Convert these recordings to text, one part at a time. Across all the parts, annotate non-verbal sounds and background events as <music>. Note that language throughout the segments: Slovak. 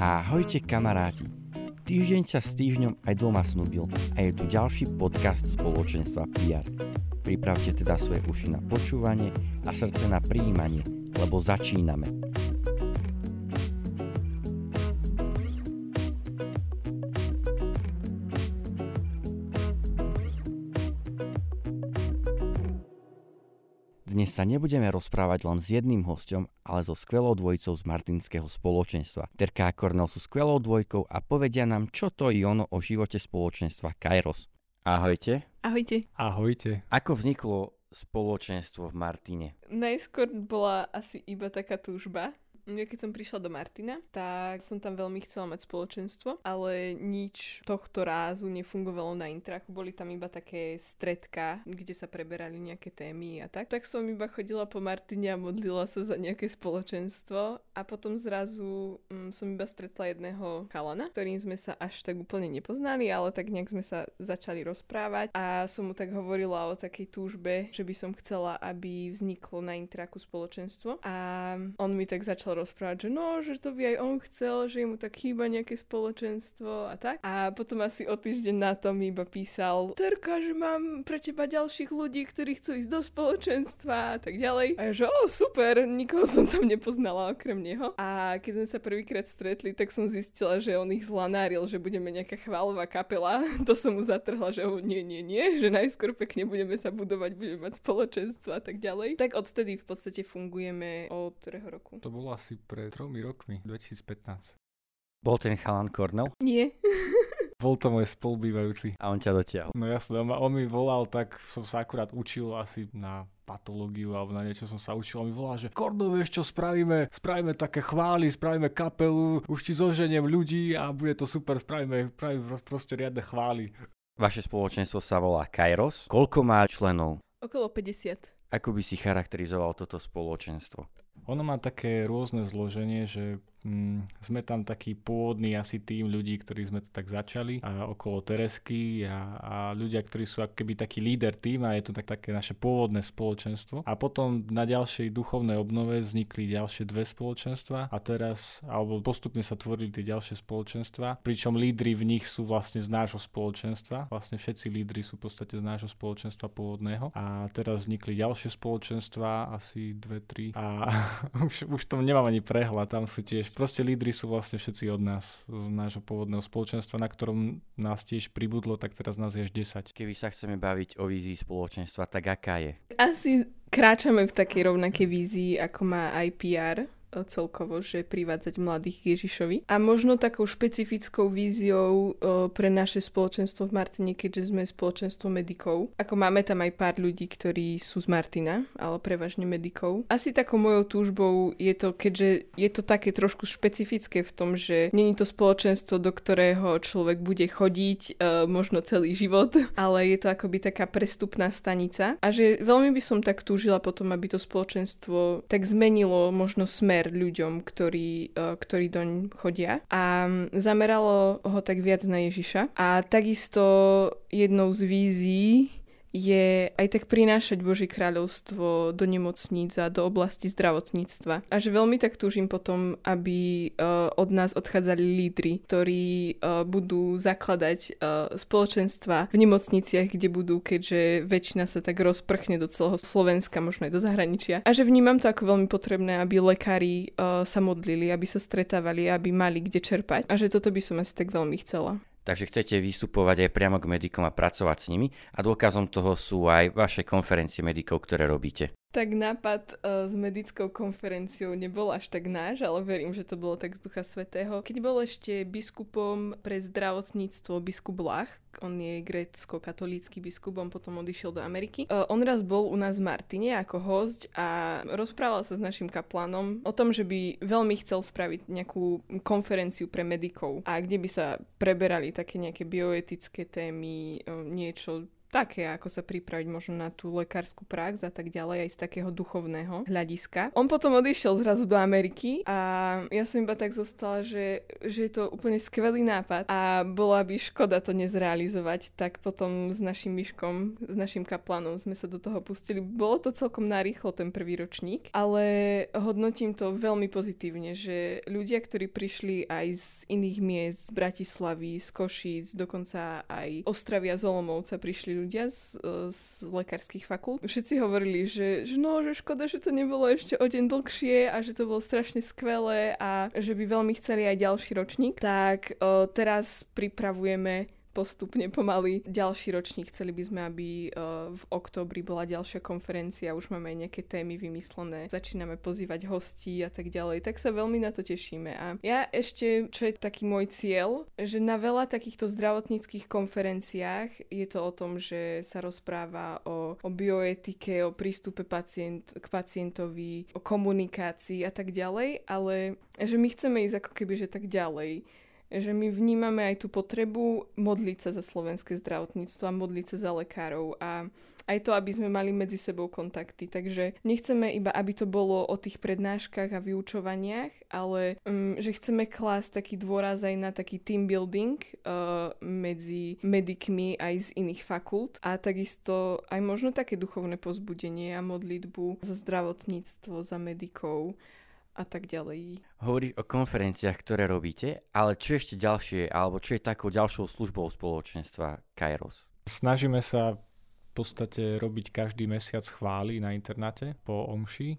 Ahojte kamaráti. Týždeň sa s týždňom aj doma snúbil a je tu ďalší podcast spoločenstva PR. Pripravte teda svoje uši na počúvanie a srdce na prijímanie, lebo začíname. Dnes sa nebudeme rozprávať len s jedným hostom, ale so skvelou dvojicou z Martinského spoločenstva. Terka a Kornel sú skvelou dvojkou a povedia nám, čo to je ono o živote spoločenstva Kairos. Ahojte. Ahojte. Ahojte. Ako vzniklo spoločenstvo v Martine? Najskôr bola asi iba taká túžba, ja keď som prišla do Martina, tak som tam veľmi chcela mať spoločenstvo, ale nič tohto rázu nefungovalo na intraku. Boli tam iba také stredka, kde sa preberali nejaké témy a tak. Tak som iba chodila po Martine a modlila sa za nejaké spoločenstvo a potom zrazu mm, som iba stretla jedného chalana, ktorým sme sa až tak úplne nepoznali, ale tak nejak sme sa začali rozprávať a som mu tak hovorila o takej túžbe, že by som chcela, aby vzniklo na intraku spoločenstvo a on mi tak začal rozprávať, že no, že to by aj on chcel, že mu tak chýba nejaké spoločenstvo a tak. A potom asi o týždeň na to mi iba písal, Terka, že mám pre teba ďalších ľudí, ktorí chcú ísť do spoločenstva a tak ďalej. A ja, že o, super, nikoho som tam nepoznala okrem neho. A keď sme sa prvýkrát stretli, tak som zistila, že on ich zlanáril, že budeme nejaká chválová kapela. <laughs> To som mu zatrhla, že oh, nie, nie, nie, že najskôr pekne budeme sa budovať, budeme mať spoločenstvo a tak ďalej. Tak odtedy v podstate fungujeme od ktorého roku? To bolo asi pred tromi rokmi, 2015. Bol ten chalan Kornel? Nie. <laughs> Bol to môj spolubývajúci. A on ťa dotiahol. No jasne, on, on mi volal, tak som sa akurát učil asi na patológiu alebo na niečo som sa učil a mi volá, že Korno, vieš čo, spravíme, spravíme také chvály, spravíme kapelu, už ti zoženiem ľudí a bude to super, spravíme, spravíme proste riadne chvály. Vaše spoločenstvo sa volá Kairos. Koľko má členov? Okolo 50. Ako by si charakterizoval toto spoločenstvo? Ono má také rôzne zloženie, že mm, sme tam taký pôvodný asi tým ľudí, ktorí sme to tak začali a okolo Teresky a, a ľudia, ktorí sú keby taký líder tým a je to tak, také naše pôvodné spoločenstvo. A potom na ďalšej duchovnej obnove vznikli ďalšie dve spoločenstva a teraz, alebo postupne sa tvorili tie ďalšie spoločenstva, pričom lídry v nich sú vlastne z nášho spoločenstva. Vlastne všetci lídry sú v podstate z nášho spoločenstva pôvodného a teraz vznikli ďalšie spoločenstva, asi dve, tri a <laughs> už, už to nemám ani prehľad, tam sú tiež, proste lídry sú vlastne všetci od nás, z nášho pôvodného spoločenstva, na ktorom nás tiež pribudlo, tak teraz nás je až 10. Keby sa chceme baviť o vízii spoločenstva, tak aká je? Asi kráčame v takej rovnakej vízii, ako má IPR, celkovo, že privádzať mladých k Ježišovi. A možno takou špecifickou víziou pre naše spoločenstvo v Martine, keďže sme spoločenstvo medikov. Ako máme tam aj pár ľudí, ktorí sú z Martina, ale prevažne medikov. Asi takou mojou túžbou je to, keďže je to také trošku špecifické v tom, že není to spoločenstvo, do ktorého človek bude chodiť e, možno celý život, <laughs> ale je to akoby taká prestupná stanica. A že veľmi by som tak túžila potom, aby to spoločenstvo tak zmenilo možno smer smer ľuďom, ktorí, e, ktorí doň chodia a zameralo ho tak viac na Ježiša. A takisto jednou z vízií je aj tak prinášať Božie kráľovstvo do nemocníc a do oblasti zdravotníctva. A že veľmi tak túžim potom, aby uh, od nás odchádzali lídry, ktorí uh, budú zakladať uh, spoločenstva v nemocniciach, kde budú, keďže väčšina sa tak rozprchne do celého Slovenska, možno aj do zahraničia. A že vnímam to ako veľmi potrebné, aby lekári sa modlili, aby sa stretávali, aby mali kde čerpať. A že toto by som asi tak veľmi chcela takže chcete vystupovať aj priamo k medikom a pracovať s nimi a dôkazom toho sú aj vaše konferencie medikov, ktoré robíte. Tak nápad uh, s medickou konferenciou nebol až tak náš, ale verím, že to bolo tak z Ducha Svetého. Keď bol ešte biskupom pre zdravotníctvo biskup Lach, on je grécko-katolícky biskup, on potom odišiel do Ameriky. Uh, on raz bol u nás v Martine ako host a rozprával sa s našim kaplanom o tom, že by veľmi chcel spraviť nejakú konferenciu pre medikov a kde by sa preberali také nejaké bioetické témy, uh, niečo také, ako sa pripraviť možno na tú lekárskú prax a tak ďalej, aj z takého duchovného hľadiska. On potom odišiel zrazu do Ameriky a ja som iba tak zostala, že, že je to úplne skvelý nápad a bola by škoda to nezrealizovať, tak potom s našim myškom, s našim kaplanom sme sa do toho pustili. Bolo to celkom narýchlo ten prvý ročník, ale hodnotím to veľmi pozitívne, že ľudia, ktorí prišli aj z iných miest, z Bratislavy, z Košíc, dokonca aj Ostravia z Olomouca prišli ľudia z, z lekárskych fakult. Všetci hovorili, že, že no, že škoda, že to nebolo ešte o deň dlhšie a že to bolo strašne skvelé a že by veľmi chceli aj ďalší ročník. Tak o, teraz pripravujeme postupne pomaly ďalší ročník. Chceli by sme, aby uh, v oktobri bola ďalšia konferencia, už máme aj nejaké témy vymyslené, začíname pozývať hostí a tak ďalej, tak sa veľmi na to tešíme. A ja ešte, čo je taký môj cieľ, že na veľa takýchto zdravotníckých konferenciách je to o tom, že sa rozpráva o, o bioetike, o prístupe pacient, k pacientovi, o komunikácii a tak ďalej, ale že my chceme ísť ako keby, že tak ďalej že my vnímame aj tú potrebu modliť sa za slovenské zdravotníctvo a modliť sa za lekárov a aj to, aby sme mali medzi sebou kontakty. Takže nechceme iba, aby to bolo o tých prednáškach a vyučovaniach, ale um, že chceme klásť taký dôraz aj na taký team building uh, medzi medikmi aj z iných fakult a takisto aj možno také duchovné pozbudenie a modlitbu za zdravotníctvo, za medikov a tak ďalej. Hovorí o konferenciách, ktoré robíte, ale čo ešte ďalšie, alebo čo je takou ďalšou službou spoločenstva Kairos? Snažíme sa v podstate robiť každý mesiac chvály na internete po omši.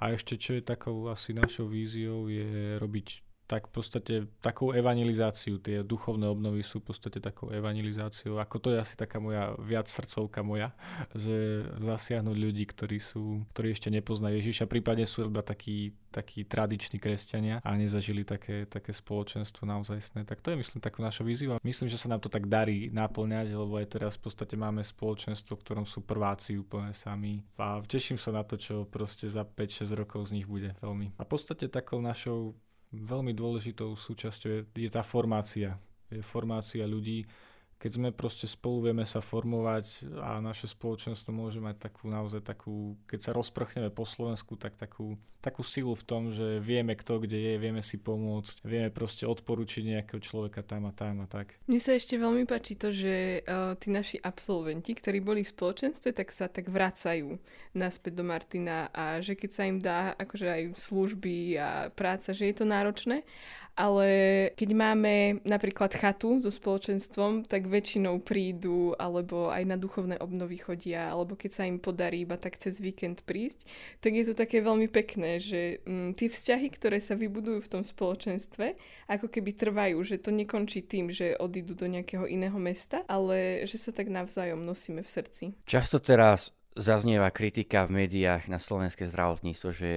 A ešte čo je takou asi našou víziou je robiť tak v podstate takou evangelizáciu, tie duchovné obnovy sú v podstate takou evangelizáciou, ako to je asi taká moja viac srdcovka moja, že zasiahnuť ľudí, ktorí sú, ktorí ešte nepoznajú Ježiša, prípadne sú iba takí, takí tradiční kresťania a nezažili také, také spoločenstvo naozajstné. Tak to je myslím takú našu víziu a myslím, že sa nám to tak darí naplňať, lebo aj teraz v podstate máme spoločenstvo, v ktorom sú prváci úplne sami a teším sa na to, čo proste za 5-6 rokov z nich bude veľmi. A v podstate takou našou veľmi dôležitou súčasťou je, je tá formácia. Je formácia ľudí, keď sme proste spolu vieme sa formovať a naše spoločenstvo môže mať takú naozaj takú, keď sa rozprchneme po Slovensku, tak takú, takú silu v tom, že vieme kto kde je, vieme si pomôcť, vieme proste odporučiť nejakého človeka tam a tam a tak. Mne sa ešte veľmi páči to, že uh, tí naši absolventi, ktorí boli v spoločenstve, tak sa tak vracajú naspäť do Martina a že keď sa im dá akože aj služby a práca, že je to náročné, ale keď máme napríklad chatu so spoločenstvom, tak väčšinou prídu alebo aj na duchovné obnovy chodia, alebo keď sa im podarí iba tak cez víkend prísť, tak je to také veľmi pekné, že mm, tie vzťahy, ktoré sa vybudujú v tom spoločenstve, ako keby trvajú, že to nekončí tým, že odídu do nejakého iného mesta, ale že sa tak navzájom nosíme v srdci. Často teraz zaznieva kritika v médiách na slovenské zdravotníctvo, že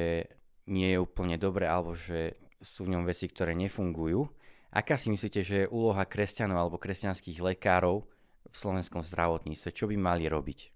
nie je úplne dobre, alebo že sú v ňom veci, ktoré nefungujú. Aká si myslíte, že je úloha kresťanov alebo kresťanských lekárov v slovenskom zdravotníctve? Čo by mali robiť?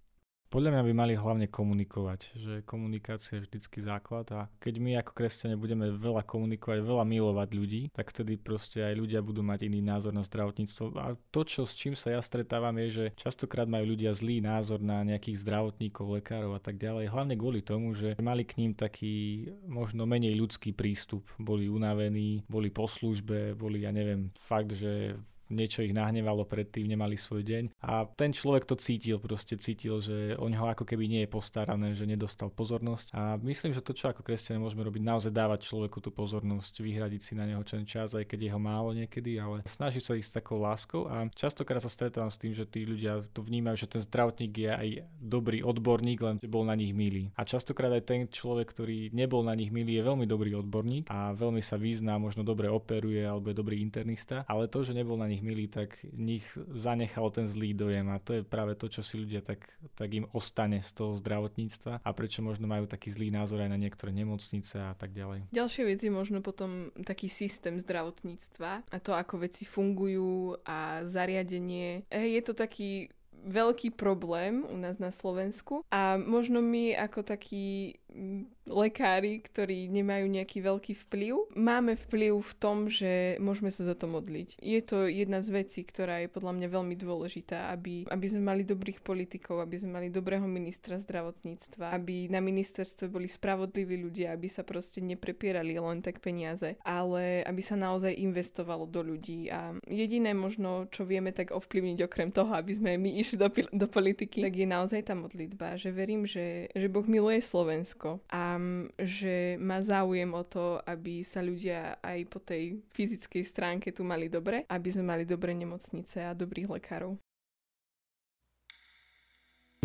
Podľa mňa by mali hlavne komunikovať, že komunikácia je vždycky základ a keď my ako kresťania budeme veľa komunikovať, veľa milovať ľudí, tak vtedy proste aj ľudia budú mať iný názor na zdravotníctvo. A to, čo, s čím sa ja stretávam, je, že častokrát majú ľudia zlý názor na nejakých zdravotníkov, lekárov a tak ďalej, hlavne kvôli tomu, že mali k ním taký možno menej ľudský prístup. Boli unavení, boli po službe, boli, ja neviem, fakt, že niečo ich nahnevalo predtým, nemali svoj deň. A ten človek to cítil, proste cítil, že o neho ako keby nie je postarané, že nedostal pozornosť. A myslím, že to, čo ako kresťania môžeme robiť, naozaj dávať človeku tú pozornosť, vyhradiť si na neho ten čas, aj keď jeho málo niekedy, ale snaží sa ísť s takou láskou. A častokrát sa stretávam s tým, že tí ľudia to vnímajú, že ten zdravotník je aj dobrý odborník, len bol na nich milý. A častokrát aj ten človek, ktorý nebol na nich milý, je veľmi dobrý odborník a veľmi sa vyzná, možno dobre operuje alebo je dobrý internista, ale to, že nebol na nich nich milí, tak nich zanechal ten zlý dojem a to je práve to, čo si ľudia tak, tak im ostane z toho zdravotníctva a prečo možno majú taký zlý názor aj na niektoré nemocnice a tak ďalej. Ďalšia vec je možno potom taký systém zdravotníctva a to, ako veci fungujú a zariadenie. Je to taký veľký problém u nás na Slovensku a možno my ako takí lekári, ktorí nemajú nejaký veľký vplyv. Máme vplyv v tom, že môžeme sa za to modliť. Je to jedna z vecí, ktorá je podľa mňa veľmi dôležitá, aby, aby sme mali dobrých politikov, aby sme mali dobrého ministra zdravotníctva, aby na ministerstve boli spravodliví ľudia, aby sa proste neprepierali len tak peniaze, ale aby sa naozaj investovalo do ľudí. A jediné možno, čo vieme tak ovplyvniť okrem toho, aby sme my išli do, do politiky, tak je naozaj tá modlitba, že verím, že, že Boh miluje Slovensko a že má záujem o to, aby sa ľudia aj po tej fyzickej stránke tu mali dobre, aby sme mali dobré nemocnice a dobrých lekárov.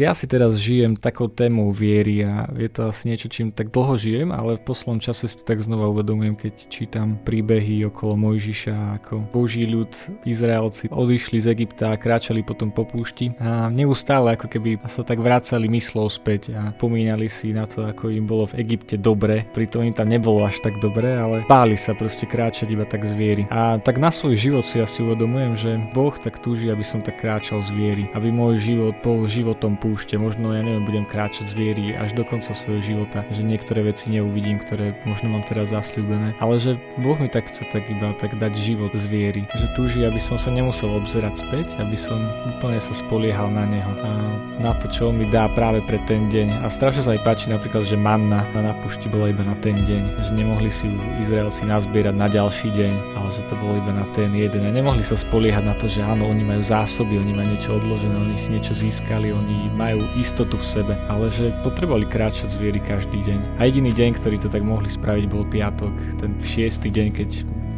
Ja si teraz žijem takou témou viery a je to asi niečo, čím tak dlho žijem, ale v poslednom čase si to tak znova uvedomujem, keď čítam príbehy okolo Mojžiša, ako Boží ľud, Izraelci odišli z Egypta a kráčali potom po púšti. A neustále ako keby sa tak vracali myslou späť a pomínali si na to, ako im bolo v Egypte dobre, pritom im tam nebolo až tak dobre, ale báli sa proste kráčať iba tak z viery. A tak na svoj život si asi uvedomujem, že Boh tak túži, aby som tak kráčal z viery, aby môj život bol životom púšte. Možno, ja neviem, budem kráčať z viery až do konca svojho života, že niektoré veci neuvidím, ktoré možno mám teraz zasľúbené, ale že Boh mi tak chce tak iba tak dať život z viery, že túži, aby som sa nemusel obzerať späť, aby som úplne sa spoliehal na Neho a na to, čo On mi dá práve pre ten deň. A strašne sa aj páči napríklad, že manna na napušti bola iba na ten deň, že nemohli si ju Izraelci nazbierať na ďalší deň, ale že to bolo iba na ten jeden. A nemohli sa spoliehať na to, že áno, oni majú zásoby, oni majú niečo odložené, oni si niečo získali, oni majú istotu v sebe, ale že potrebovali kráčať z viery každý deň. A jediný deň, ktorý to tak mohli spraviť, bol piatok, ten šiestý deň, keď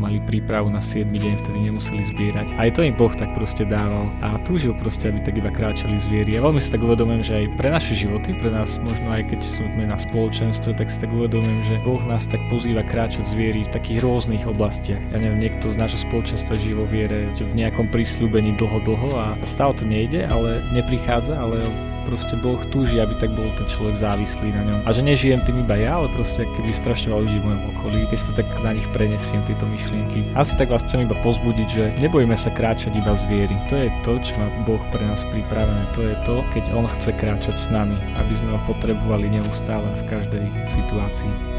mali prípravu na 7 deň, vtedy nemuseli zbierať. Aj to im Boh tak proste dával a túžil proste, aby tak iba kráčali z viery. A veľmi si tak uvedomujem, že aj pre naše životy, pre nás možno aj keď sme na spoločenstve, tak si tak uvedomujem, že Boh nás tak pozýva kráčať z viery v takých rôznych oblastiach. Ja neviem, niekto z nášho spoločenstva žije vo viere, v nejakom prísľubení dlho, dlho a stále to nejde, ale neprichádza, ale proste Boh túži, aby tak bol ten človek závislý na ňom. A že nežijem tým iba ja, ale proste keby strašne veľa ľudí v mojom okolí, keď si to tak na nich prenesiem, tieto myšlienky. Asi tak vás chcem iba pozbudiť, že nebojme sa kráčať iba z viery. To je to, čo má Boh pre nás pripravené. To je to, keď On chce kráčať s nami, aby sme ho potrebovali neustále v každej situácii.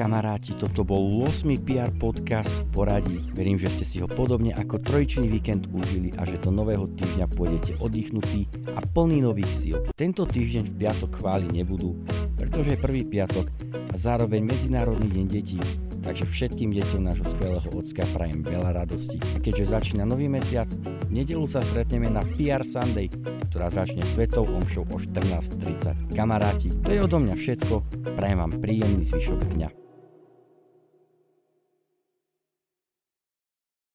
Kamaráti, toto bol 8. PR podcast v poradí. Verím, že ste si ho podobne ako trojčný víkend užili a že do nového týždňa pôjdete oddychnutí a plný nových síl. Tento týždeň v piatok chváli nebudú, pretože je prvý piatok a zároveň Medzinárodný deň detí, takže všetkým deťom nášho skvelého ocka prajem veľa radosti. A keďže začína nový mesiac, v nedelu sa stretneme na PR Sunday, ktorá začne svetou omšou o 14.30. Kamaráti, to je odo mňa všetko, prajem vám príjemný zvyšok dňa.